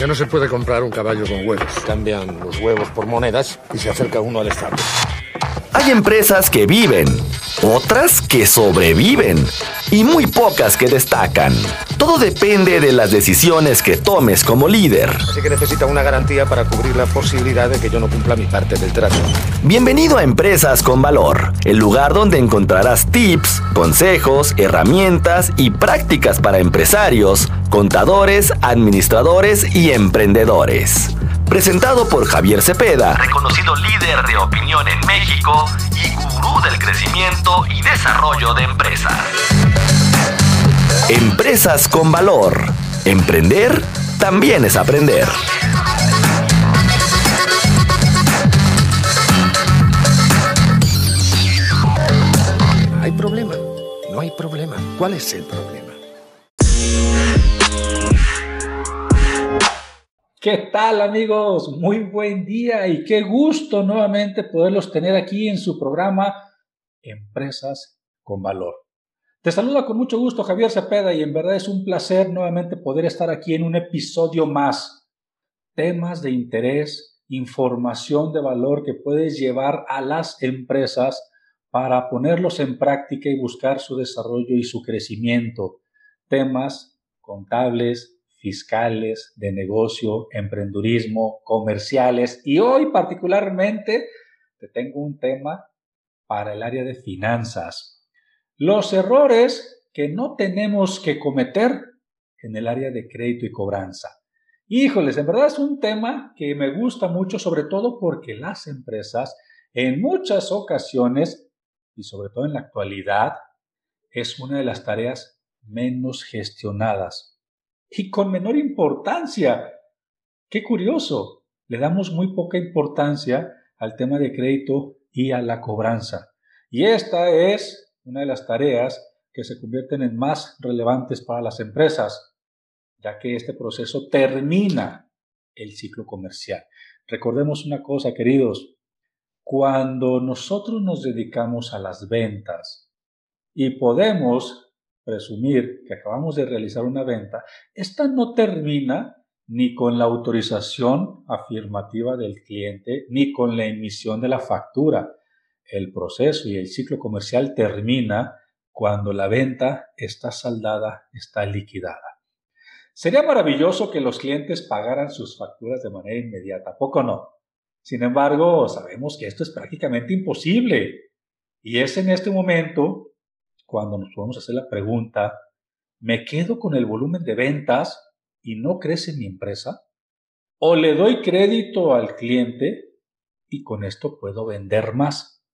Ya no se puede comprar un caballo con huevos. Cambian los huevos por monedas y se acerca uno al Estado. Hay empresas que viven, otras que sobreviven y muy pocas que destacan. Todo depende de las decisiones que tomes como líder. Así que necesita una garantía para cubrir la posibilidad de que yo no cumpla mi parte del trato. Bienvenido a Empresas con Valor, el lugar donde encontrarás tips, consejos, herramientas y prácticas para empresarios, contadores, administradores y emprendedores. Presentado por Javier Cepeda, reconocido líder de opinión en México y gurú del crecimiento y desarrollo de empresas. Empresas con valor. Emprender también es aprender. Hay problema. No hay problema. ¿Cuál es el problema? ¿Qué tal amigos? Muy buen día y qué gusto nuevamente poderlos tener aquí en su programa Empresas con Valor. Te saluda con mucho gusto Javier Cepeda y en verdad es un placer nuevamente poder estar aquí en un episodio más. Temas de interés, información de valor que puedes llevar a las empresas para ponerlos en práctica y buscar su desarrollo y su crecimiento. Temas contables, fiscales, de negocio, emprendurismo, comerciales y hoy particularmente te tengo un tema para el área de finanzas. Los errores que no tenemos que cometer en el área de crédito y cobranza. Híjoles, en verdad es un tema que me gusta mucho, sobre todo porque las empresas en muchas ocasiones y sobre todo en la actualidad es una de las tareas menos gestionadas y con menor importancia. Qué curioso, le damos muy poca importancia al tema de crédito y a la cobranza. Y esta es una de las tareas que se convierten en más relevantes para las empresas, ya que este proceso termina el ciclo comercial. Recordemos una cosa, queridos, cuando nosotros nos dedicamos a las ventas y podemos presumir que acabamos de realizar una venta, esta no termina ni con la autorización afirmativa del cliente, ni con la emisión de la factura. El proceso y el ciclo comercial termina cuando la venta está saldada, está liquidada. Sería maravilloso que los clientes pagaran sus facturas de manera inmediata, poco no. Sin embargo, sabemos que esto es prácticamente imposible. Y es en este momento cuando nos podemos hacer la pregunta, ¿me quedo con el volumen de ventas y no crece mi empresa? ¿O le doy crédito al cliente y con esto puedo vender más?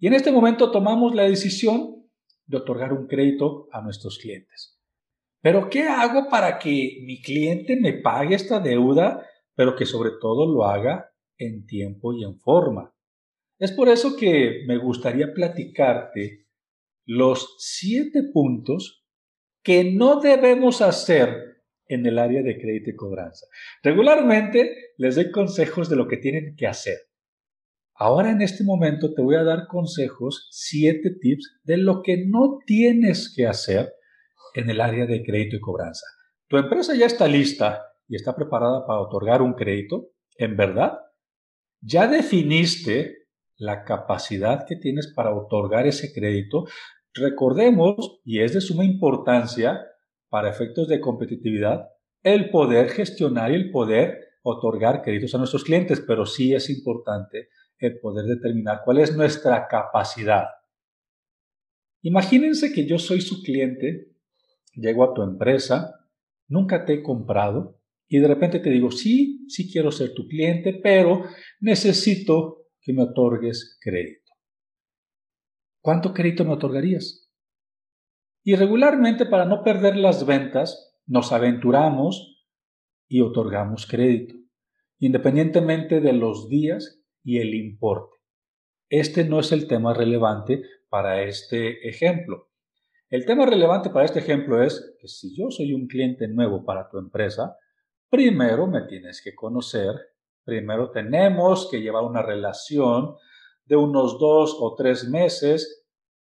Y en este momento tomamos la decisión de otorgar un crédito a nuestros clientes. Pero ¿qué hago para que mi cliente me pague esta deuda, pero que sobre todo lo haga en tiempo y en forma? Es por eso que me gustaría platicarte los siete puntos que no debemos hacer en el área de crédito y cobranza. Regularmente les doy consejos de lo que tienen que hacer. Ahora en este momento te voy a dar consejos, siete tips de lo que no tienes que hacer en el área de crédito y cobranza. Tu empresa ya está lista y está preparada para otorgar un crédito, ¿en verdad? ¿Ya definiste la capacidad que tienes para otorgar ese crédito? Recordemos, y es de suma importancia para efectos de competitividad, el poder gestionar y el poder otorgar créditos a nuestros clientes, pero sí es importante el poder determinar cuál es nuestra capacidad. Imagínense que yo soy su cliente, llego a tu empresa, nunca te he comprado y de repente te digo, sí, sí quiero ser tu cliente, pero necesito que me otorgues crédito. ¿Cuánto crédito me otorgarías? Y regularmente para no perder las ventas, nos aventuramos y otorgamos crédito, independientemente de los días y el importe. Este no es el tema relevante para este ejemplo. El tema relevante para este ejemplo es que si yo soy un cliente nuevo para tu empresa, primero me tienes que conocer, primero tenemos que llevar una relación de unos dos o tres meses,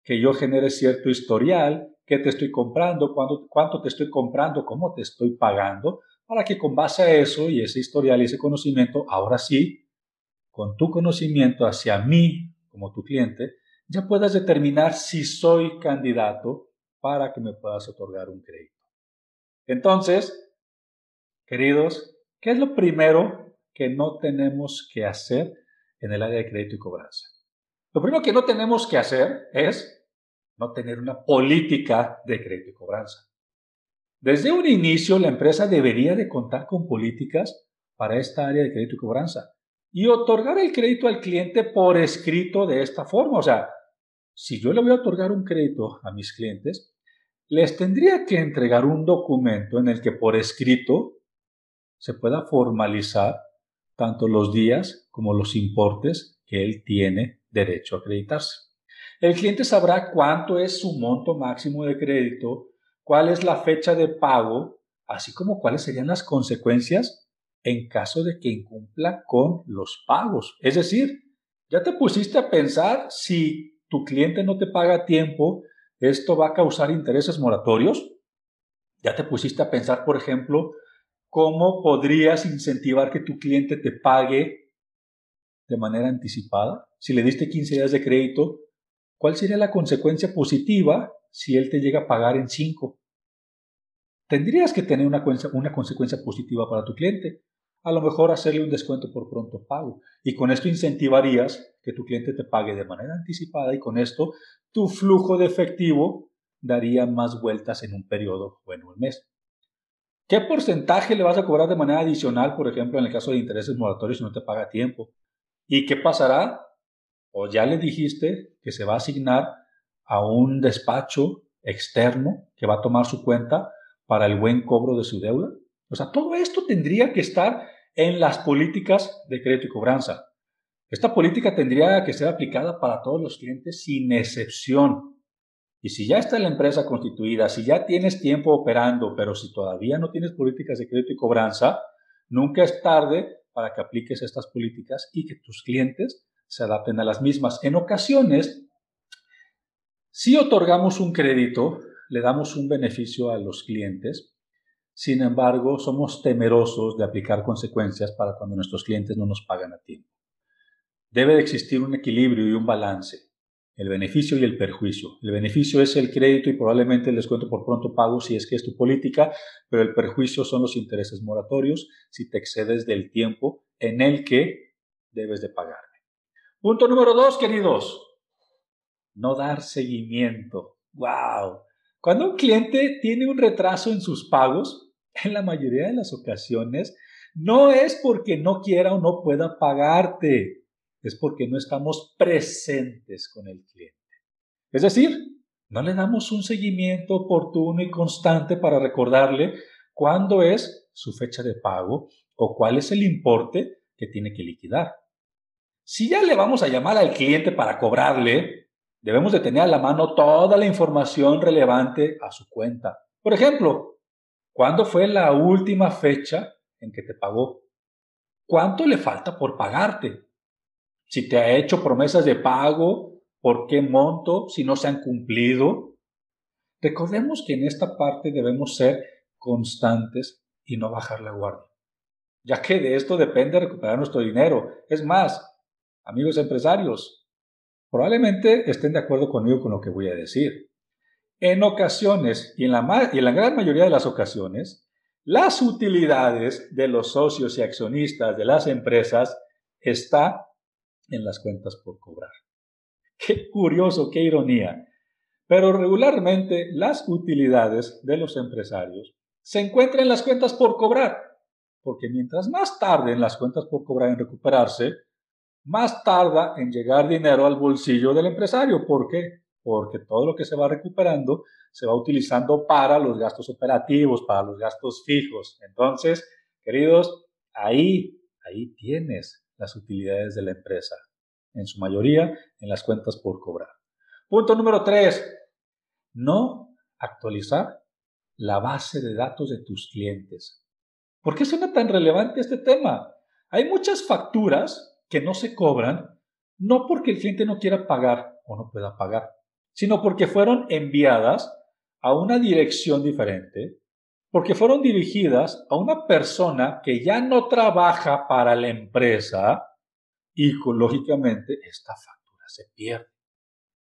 que yo genere cierto historial, qué te estoy comprando, cuánto, cuánto te estoy comprando, cómo te estoy pagando, para que con base a eso y ese historial y ese conocimiento, ahora sí, con tu conocimiento hacia mí como tu cliente, ya puedas determinar si soy candidato para que me puedas otorgar un crédito. Entonces, queridos, ¿qué es lo primero que no tenemos que hacer en el área de crédito y cobranza? Lo primero que no tenemos que hacer es no tener una política de crédito y cobranza. Desde un inicio, la empresa debería de contar con políticas para esta área de crédito y cobranza y otorgar el crédito al cliente por escrito de esta forma. O sea, si yo le voy a otorgar un crédito a mis clientes, les tendría que entregar un documento en el que por escrito se pueda formalizar tanto los días como los importes que él tiene derecho a acreditarse. El cliente sabrá cuánto es su monto máximo de crédito, cuál es la fecha de pago, así como cuáles serían las consecuencias en caso de que incumpla con los pagos. Es decir, ya te pusiste a pensar si tu cliente no te paga a tiempo, esto va a causar intereses moratorios. Ya te pusiste a pensar, por ejemplo, cómo podrías incentivar que tu cliente te pague de manera anticipada. Si le diste 15 días de crédito, ¿cuál sería la consecuencia positiva si él te llega a pagar en 5. Tendrías que tener una, una consecuencia positiva para tu cliente. A lo mejor hacerle un descuento por pronto pago. Y con esto incentivarías que tu cliente te pague de manera anticipada y con esto tu flujo de efectivo daría más vueltas en un periodo o en un mes. ¿Qué porcentaje le vas a cobrar de manera adicional, por ejemplo, en el caso de intereses moratorios si no te paga a tiempo? ¿Y qué pasará? O ya le dijiste que se va a asignar a un despacho externo que va a tomar su cuenta para el buen cobro de su deuda. O sea, todo esto tendría que estar en las políticas de crédito y cobranza. Esta política tendría que ser aplicada para todos los clientes sin excepción. Y si ya está la empresa constituida, si ya tienes tiempo operando, pero si todavía no tienes políticas de crédito y cobranza, nunca es tarde para que apliques estas políticas y que tus clientes se adapten a las mismas. En ocasiones, si otorgamos un crédito, le damos un beneficio a los clientes, sin embargo, somos temerosos de aplicar consecuencias para cuando nuestros clientes no nos pagan a tiempo. Debe de existir un equilibrio y un balance, el beneficio y el perjuicio. El beneficio es el crédito y probablemente el descuento por pronto pago si es que es tu política, pero el perjuicio son los intereses moratorios si te excedes del tiempo en el que debes de pagarme. Punto número dos, queridos no dar seguimiento. ¡Wow! Cuando un cliente tiene un retraso en sus pagos, en la mayoría de las ocasiones, no es porque no quiera o no pueda pagarte, es porque no estamos presentes con el cliente. Es decir, no le damos un seguimiento oportuno y constante para recordarle cuándo es su fecha de pago o cuál es el importe que tiene que liquidar. Si ya le vamos a llamar al cliente para cobrarle, Debemos de tener a la mano toda la información relevante a su cuenta. Por ejemplo, ¿cuándo fue la última fecha en que te pagó? ¿Cuánto le falta por pagarte? Si te ha hecho promesas de pago, ¿por qué monto? Si no se han cumplido. Recordemos que en esta parte debemos ser constantes y no bajar la guardia, ya que de esto depende recuperar nuestro dinero. Es más, amigos empresarios, probablemente estén de acuerdo conmigo con lo que voy a decir. En ocasiones, y en la, y en la gran mayoría de las ocasiones, las utilidades de los socios y accionistas de las empresas está en las cuentas por cobrar. Qué curioso, qué ironía. Pero regularmente las utilidades de los empresarios se encuentran en las cuentas por cobrar, porque mientras más tarden las cuentas por cobrar en recuperarse, más tarda en llegar dinero al bolsillo del empresario. ¿Por qué? Porque todo lo que se va recuperando se va utilizando para los gastos operativos, para los gastos fijos. Entonces, queridos, ahí, ahí tienes las utilidades de la empresa. En su mayoría en las cuentas por cobrar. Punto número tres. No actualizar la base de datos de tus clientes. ¿Por qué suena tan relevante este tema? Hay muchas facturas que no se cobran no porque el cliente no quiera pagar o no pueda pagar, sino porque fueron enviadas a una dirección diferente, porque fueron dirigidas a una persona que ya no trabaja para la empresa y lógicamente esta factura se pierde.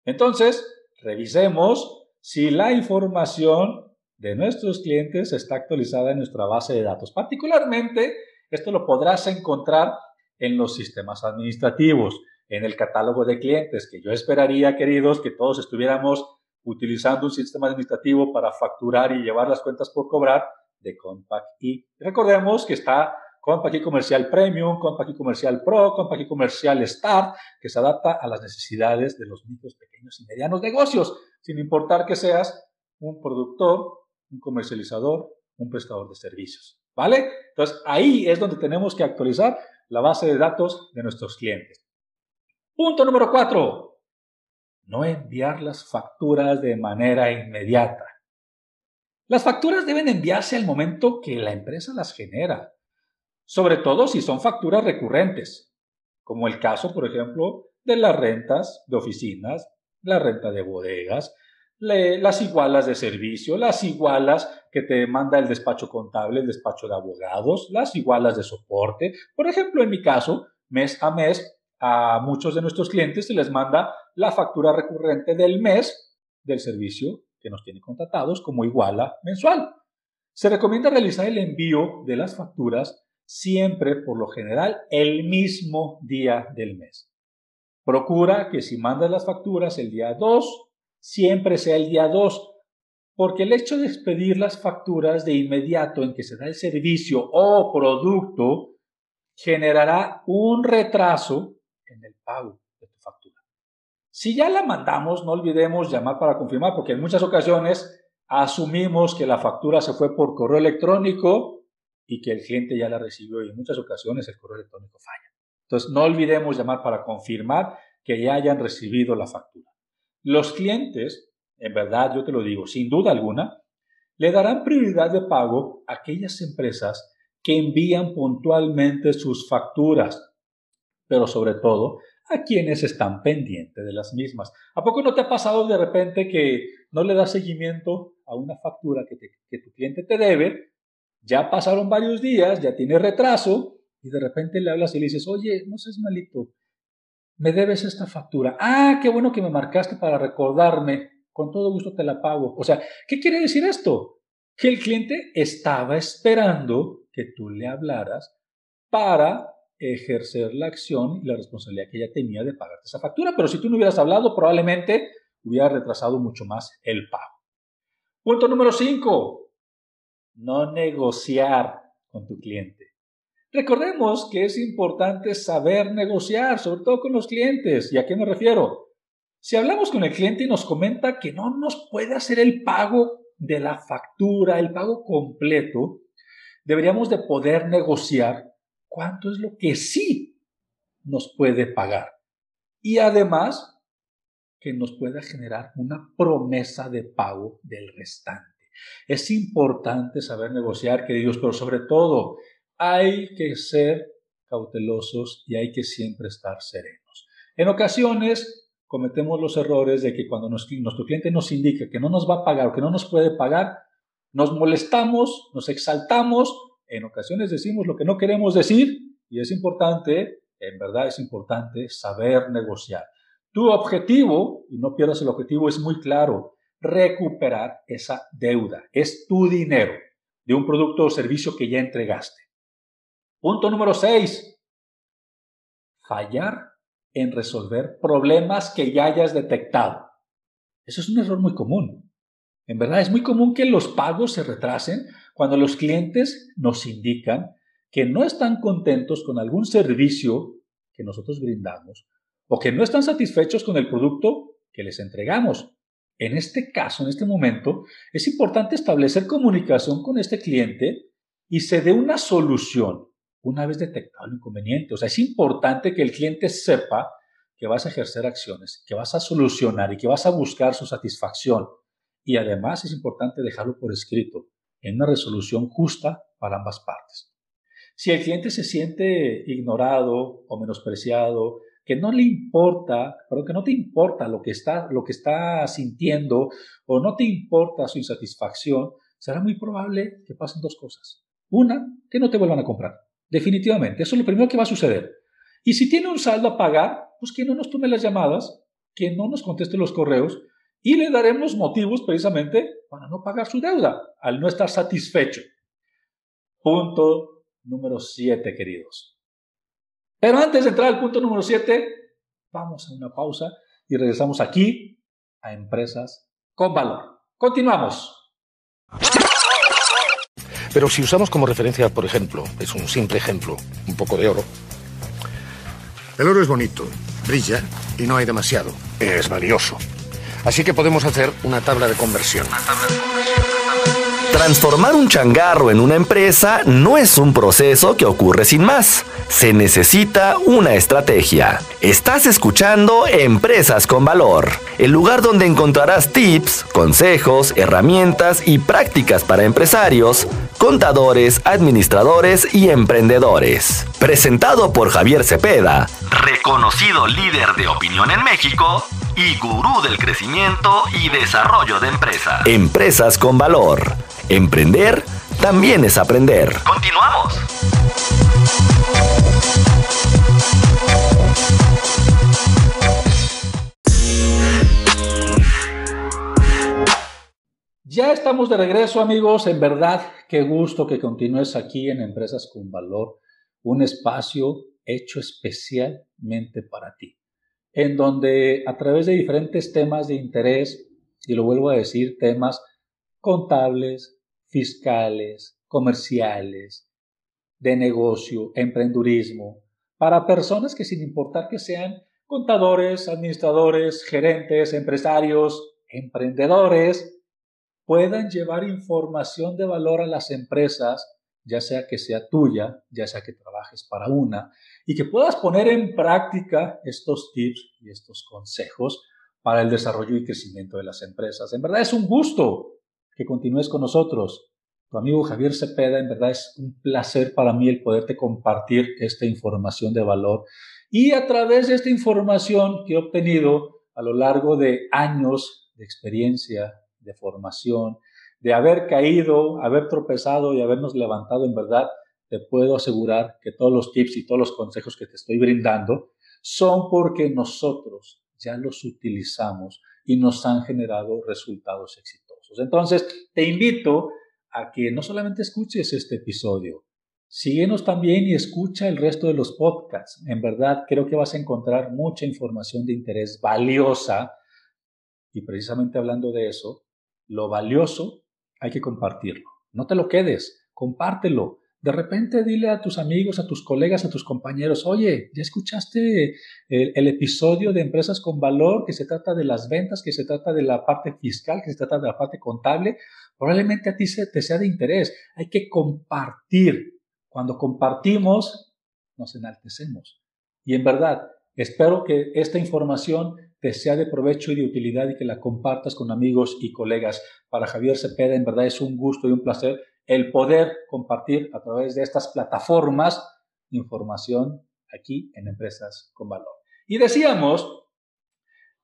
Entonces, revisemos si la información de nuestros clientes está actualizada en nuestra base de datos. Particularmente, esto lo podrás encontrar en los sistemas administrativos, en el catálogo de clientes, que yo esperaría, queridos, que todos estuviéramos utilizando un sistema administrativo para facturar y llevar las cuentas por cobrar de Compact y Recordemos que está Compact y Comercial Premium, Compact y Comercial Pro, Compact Comercial Start, que se adapta a las necesidades de los micros, pequeños y medianos negocios, sin importar que seas un productor, un comercializador, un prestador de servicios. ¿Vale? Entonces ahí es donde tenemos que actualizar la base de datos de nuestros clientes. Punto número cuatro. No enviar las facturas de manera inmediata. Las facturas deben enviarse al momento que la empresa las genera, sobre todo si son facturas recurrentes, como el caso, por ejemplo, de las rentas de oficinas, la renta de bodegas, las igualas de servicio, las igualas que te manda el despacho contable, el despacho de abogados, las igualas de soporte. Por ejemplo, en mi caso, mes a mes, a muchos de nuestros clientes se les manda la factura recurrente del mes del servicio que nos tiene contratados como iguala mensual. Se recomienda realizar el envío de las facturas siempre, por lo general, el mismo día del mes. Procura que si mandas las facturas el día 2, siempre sea el día 2, porque el hecho de expedir las facturas de inmediato en que se da el servicio o producto generará un retraso en el pago. Si ya la mandamos, no olvidemos llamar para confirmar, porque en muchas ocasiones asumimos que la factura se fue por correo electrónico y que el cliente ya la recibió y en muchas ocasiones el correo electrónico falla. Entonces, no olvidemos llamar para confirmar que ya hayan recibido la factura. Los clientes, en verdad yo te lo digo, sin duda alguna, le darán prioridad de pago a aquellas empresas que envían puntualmente sus facturas, pero sobre todo a quienes están pendientes de las mismas. ¿A poco no te ha pasado de repente que no le das seguimiento a una factura que, que tu cliente te debe? Ya pasaron varios días, ya tiene retraso y de repente le hablas y le dices, oye, no seas malito, me debes esta factura. Ah, qué bueno que me marcaste para recordarme. Con todo gusto te la pago. O sea, ¿qué quiere decir esto? Que el cliente estaba esperando que tú le hablaras para ejercer la acción y la responsabilidad que ella tenía de pagarte esa factura. Pero si tú no hubieras hablado, probablemente hubiera retrasado mucho más el pago. Punto número 5. No negociar con tu cliente. Recordemos que es importante saber negociar, sobre todo con los clientes. ¿Y a qué me refiero? Si hablamos con el cliente y nos comenta que no nos puede hacer el pago de la factura, el pago completo, deberíamos de poder negociar cuánto es lo que sí nos puede pagar. Y además, que nos pueda generar una promesa de pago del restante. Es importante saber negociar, queridos, pero sobre todo hay que ser cautelosos y hay que siempre estar serenos. En ocasiones cometemos los errores de que cuando nuestro cliente nos indica que no nos va a pagar o que no nos puede pagar, nos molestamos, nos exaltamos, en ocasiones decimos lo que no queremos decir y es importante, en verdad es importante saber negociar. Tu objetivo, y no pierdas el objetivo, es muy claro, recuperar esa deuda. Es tu dinero de un producto o servicio que ya entregaste. Punto número 6. Fallar en resolver problemas que ya hayas detectado. Eso es un error muy común. En verdad es muy común que los pagos se retrasen cuando los clientes nos indican que no están contentos con algún servicio que nosotros brindamos o que no están satisfechos con el producto que les entregamos. En este caso, en este momento, es importante establecer comunicación con este cliente y se dé una solución una vez detectado el inconveniente. O sea, es importante que el cliente sepa que vas a ejercer acciones, que vas a solucionar y que vas a buscar su satisfacción. Y además es importante dejarlo por escrito, en una resolución justa para ambas partes. Si el cliente se siente ignorado o menospreciado, que no le importa, pero que no te importa lo que está, lo que está sintiendo o no te importa su insatisfacción, será muy probable que pasen dos cosas. Una, que no te vuelvan a comprar. Definitivamente, eso es lo primero que va a suceder. Y si tiene un saldo a pagar, pues que no nos tome las llamadas, que no nos conteste los correos y le daremos motivos precisamente para no pagar su deuda, al no estar satisfecho. Punto número 7, queridos. Pero antes de entrar al punto número 7, vamos a una pausa y regresamos aquí a Empresas con Valor. Continuamos. Pero si usamos como referencia, por ejemplo, es un simple ejemplo, un poco de oro. El oro es bonito, brilla y no hay demasiado. Es valioso. Así que podemos hacer una tabla de conversión. Transformar un changarro en una empresa no es un proceso que ocurre sin más. Se necesita una estrategia. Estás escuchando Empresas con Valor, el lugar donde encontrarás tips, consejos, herramientas y prácticas para empresarios, contadores, administradores y emprendedores. Presentado por Javier Cepeda, reconocido líder de opinión en México y gurú del crecimiento y desarrollo de empresas. Empresas con Valor. Emprender también es aprender. Continuamos. Ya estamos de regreso amigos, en verdad, qué gusto que continúes aquí en Empresas con Valor, un espacio hecho especialmente para ti, en donde a través de diferentes temas de interés, y lo vuelvo a decir, temas contables, fiscales, comerciales, de negocio, emprendurismo, para personas que sin importar que sean contadores, administradores, gerentes, empresarios, emprendedores, puedan llevar información de valor a las empresas, ya sea que sea tuya, ya sea que trabajes para una, y que puedas poner en práctica estos tips y estos consejos para el desarrollo y crecimiento de las empresas. En verdad es un gusto que continúes con nosotros. Tu amigo Javier Cepeda, en verdad es un placer para mí el poderte compartir esta información de valor. Y a través de esta información que he obtenido a lo largo de años de experiencia de formación, de haber caído, haber tropezado y habernos levantado, en verdad, te puedo asegurar que todos los tips y todos los consejos que te estoy brindando son porque nosotros ya los utilizamos y nos han generado resultados exitosos. Entonces, te invito a que no solamente escuches este episodio, síguenos también y escucha el resto de los podcasts. En verdad, creo que vas a encontrar mucha información de interés valiosa. Y precisamente hablando de eso, lo valioso hay que compartirlo. No te lo quedes, compártelo. De repente dile a tus amigos, a tus colegas, a tus compañeros, oye, ¿ya escuchaste el, episodio de Empresas con Valor que se trata de las ventas, que se trata de la parte fiscal, que se trata de la parte contable? Probablemente a ti se, te sea de interés. Hay que compartir. Cuando compartimos, nos enaltecemos. Y en verdad, espero que esta información te sea de provecho y de utilidad y que la compartas con amigos y colegas. Para Javier Cepeda, en verdad es un gusto y un placer el poder compartir a través de estas plataformas información aquí en Empresas con Valor. Y decíamos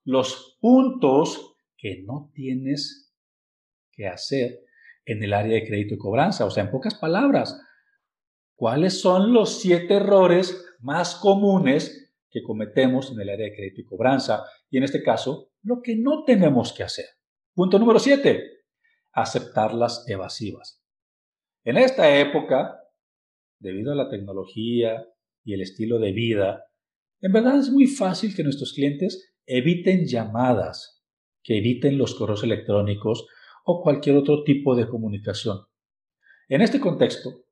los puntos que no tienes que hacer en el área de crédito y cobranza. O sea, en pocas palabras, ¿cuáles son los siete errores más comunes que cometemos en el área de crédito y cobranza y en este caso, lo que no tenemos que hacer. Punto número 7. Aceptar las evasivas. En esta época, debido a la tecnología y el estilo de vida, en verdad es muy fácil que nuestros clientes eviten llamadas, que eviten los correos electrónicos o cualquier otro tipo de comunicación. En este contexto,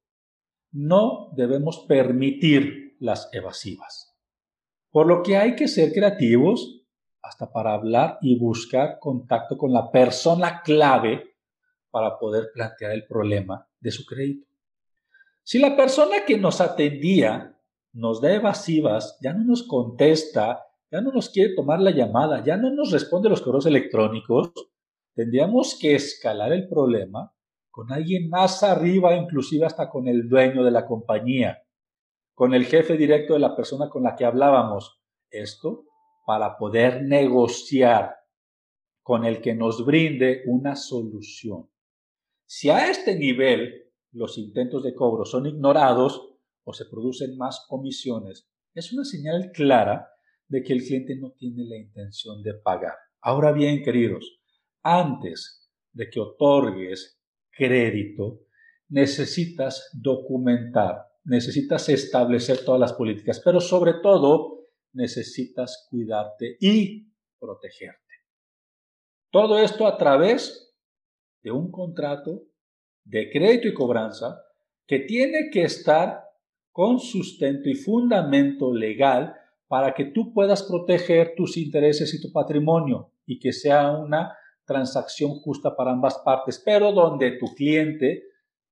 no debemos permitir las evasivas. Por lo que hay que ser creativos hasta para hablar y buscar contacto con la persona clave para poder plantear el problema de su crédito. Si la persona que nos atendía nos da evasivas, ya no nos contesta, ya no nos quiere tomar la llamada, ya no nos responde los correos electrónicos, tendríamos que escalar el problema con alguien más arriba, inclusive hasta con el dueño de la compañía con el jefe directo de la persona con la que hablábamos. Esto para poder negociar con el que nos brinde una solución. Si a este nivel los intentos de cobro son ignorados o se producen más comisiones, es una señal clara de que el cliente no tiene la intención de pagar. Ahora bien, queridos, antes de que otorgues crédito, necesitas documentar, necesitas establecer todas las políticas, pero sobre todo necesitas cuidarte y protegerte. Todo esto a través de un contrato de crédito y cobranza que tiene que estar con sustento y fundamento legal para que tú puedas proteger tus intereses y tu patrimonio y que sea una transacción justa para ambas partes, pero donde tu cliente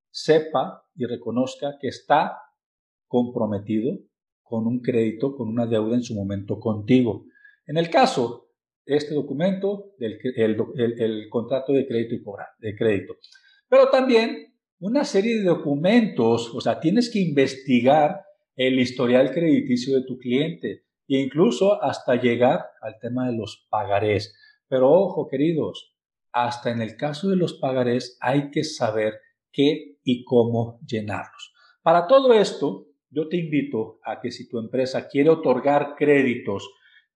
sepa y reconozca que está comprometido con un crédito, con una deuda en su momento contigo. En el caso este documento, del, el, contrato de crédito y de crédito. Pero también una serie de documentos, o sea, tienes que investigar el historial crediticio de tu cliente e incluso hasta llegar al tema de los pagarés. Pero ojo, queridos, hasta en el caso de los pagarés hay que saber qué y cómo llenarlos. Para todo esto, yo te invito a que si tu empresa quiere otorgar créditos,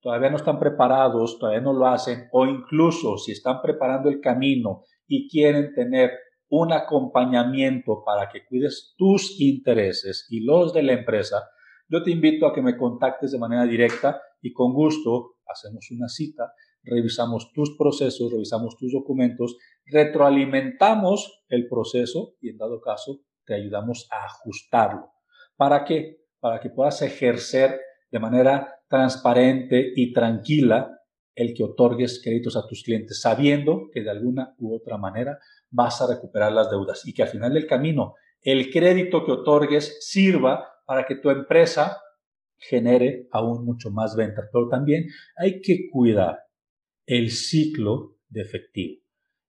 todavía no están preparados, todavía no lo hacen, o incluso si están preparando el camino y quieren tener un acompañamiento para que cuides tus intereses y los de la empresa, yo te invito a que me contactes de manera directa y con gusto hacemos una cita, revisamos tus procesos, revisamos tus documentos, retroalimentamos el proceso y en dado caso te ayudamos a ajustarlo. ¿Para qué? Para que puedas ejercer de manera transparente y tranquila el que otorgues créditos a tus clientes, sabiendo que de alguna u otra manera vas a recuperar las deudas y que al final del camino el crédito que otorgues sirva para que tu empresa genere aún mucho más ventas. Pero también hay que cuidar el ciclo de efectivo.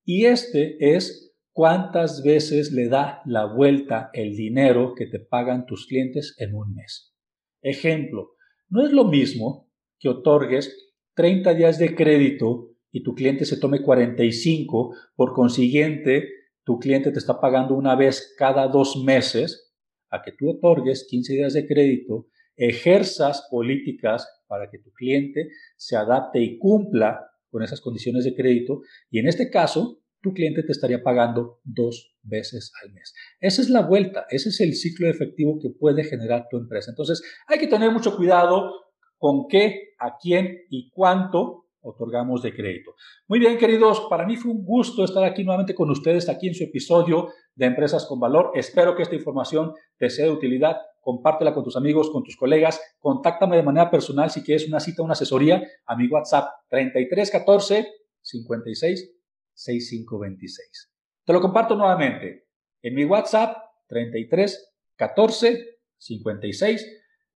Y este es cuántas veces le da la vuelta el dinero que te pagan tus clientes en un mes. Ejemplo, no es lo mismo que otorgues 30 días de crédito y tu cliente se tome 45, por consiguiente, tu cliente te está pagando una vez cada dos meses, a que tú otorgues 15 días de crédito, ejerzas políticas para que tu cliente se adapte y cumpla con esas condiciones de crédito y en este caso tu cliente te estaría pagando dos veces al mes. Esa es la vuelta, ese es el ciclo efectivo que puede generar tu empresa. Entonces hay que tener mucho cuidado con qué, a quién y cuánto otorgamos de crédito. Muy bien, queridos, para mí fue un gusto estar aquí nuevamente con ustedes, aquí en su episodio de Empresas con Valor. Espero que esta información te sea de utilidad. Compártela con tus amigos, con tus colegas. Contáctame de manera personal si quieres una cita, una asesoría a mi WhatsApp 3314 56 6526. Te lo comparto nuevamente. En mi WhatsApp 33 14 56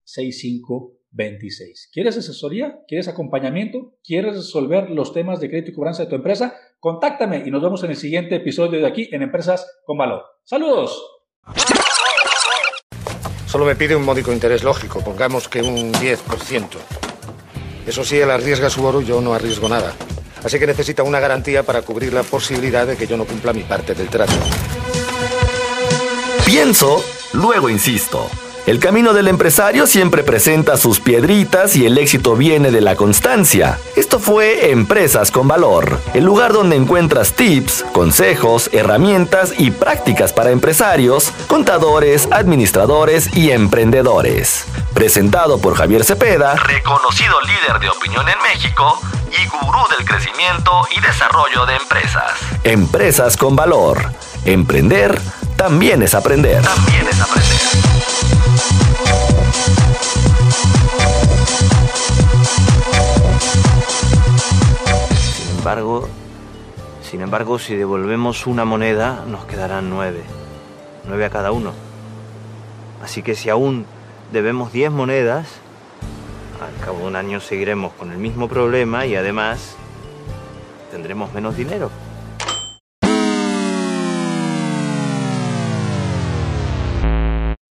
6526. 26. ¿Quieres asesoría? ¿Quieres acompañamiento? ¿Quieres resolver los temas de crédito y cobranza de tu empresa? Contáctame y nos vemos en el siguiente episodio de aquí en Empresas con Valor. ¡Saludos! Solo me pide un módico interés lógico, pongamos que un 10%. Eso sí, él arriesga su oro yo no arriesgo nada. Así que necesita una garantía para cubrir la posibilidad de que yo no cumpla mi parte del trato. Pienso, luego insisto. El camino del empresario siempre presenta sus piedritas y el éxito viene de la constancia. Esto fue Empresas con Valor, el lugar donde encuentras tips, consejos, herramientas y prácticas para empresarios, contadores, administradores y emprendedores. Presentado por Javier Cepeda, reconocido líder de opinión en México y gurú del crecimiento y desarrollo de empresas. Empresas con Valor. Emprender también es aprender. También es aprender. sin embargo, si devolvemos una moneda, nos quedarán nueve. Nueve a cada uno. Así que si aún debemos diez monedas, al cabo de un año seguiremos con el mismo problema y además tendremos menos dinero.